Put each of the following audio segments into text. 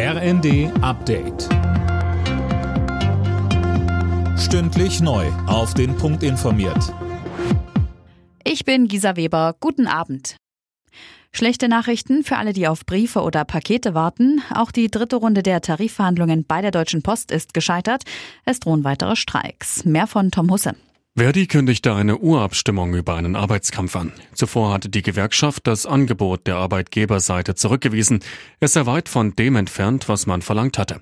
RND Update. Stündlich neu. Auf den Punkt informiert. Ich bin Gisa Weber. Guten Abend. Schlechte Nachrichten für alle, die auf Briefe oder Pakete warten. Auch die dritte Runde der Tarifverhandlungen bei der Deutschen Post ist gescheitert. Es drohen weitere Streiks. Mehr von Tom Husse. Verdi kündigte eine Urabstimmung über einen Arbeitskampf an. Zuvor hatte die Gewerkschaft das Angebot der Arbeitgeberseite zurückgewiesen. Es sei weit von dem entfernt, was man verlangt hatte.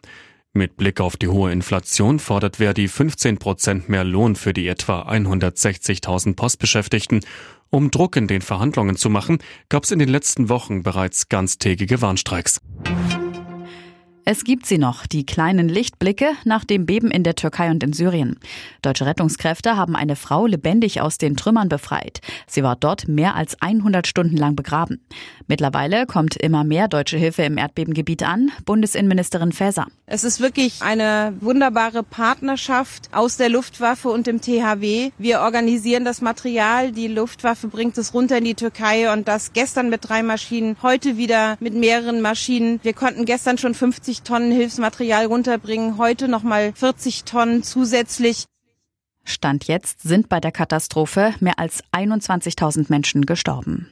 Mit Blick auf die hohe Inflation fordert Verdi 15 Prozent mehr Lohn für die etwa 160.000 Postbeschäftigten. Um Druck in den Verhandlungen zu machen, gab es in den letzten Wochen bereits ganztägige Warnstreiks. Es gibt sie noch, die kleinen Lichtblicke nach dem Beben in der Türkei und in Syrien. Deutsche Rettungskräfte haben eine Frau lebendig aus den Trümmern befreit. Sie war dort mehr als 100 Stunden lang begraben. Mittlerweile kommt immer mehr deutsche Hilfe im Erdbebengebiet an. Bundesinnenministerin Faeser. Es ist wirklich eine wunderbare Partnerschaft aus der Luftwaffe und dem THW. Wir organisieren das Material. Die Luftwaffe bringt es runter in die Türkei und das gestern mit drei Maschinen, heute wieder mit mehreren Maschinen. Wir konnten gestern schon 50 50 Tonnen Hilfsmaterial runterbringen, heute nochmal 40 Tonnen zusätzlich. Stand jetzt sind bei der Katastrophe mehr als 21.000 Menschen gestorben.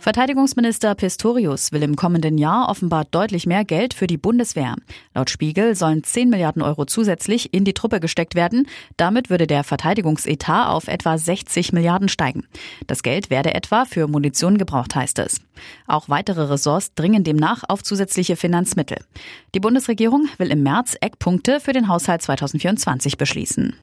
Verteidigungsminister Pistorius will im kommenden Jahr offenbar deutlich mehr Geld für die Bundeswehr. Laut Spiegel sollen 10 Milliarden Euro zusätzlich in die Truppe gesteckt werden. Damit würde der Verteidigungsetat auf etwa 60 Milliarden steigen. Das Geld werde etwa für Munition gebraucht, heißt es. Auch weitere Ressorts dringen demnach auf zusätzliche Finanzmittel. Die Bundesregierung will im März Eckpunkte für den Haushalt 2024 beschließen.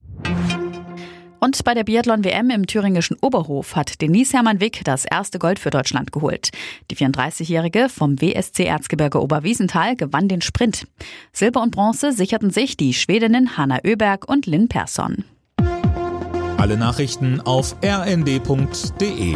Und bei der Biathlon-WM im thüringischen Oberhof hat Denise Hermann-Wick das erste Gold für Deutschland geholt. Die 34-Jährige vom WSC Erzgebirge Oberwiesenthal gewann den Sprint. Silber und Bronze sicherten sich die Schwedinnen Hanna Öberg und Lynn Persson. Alle Nachrichten auf rnd.de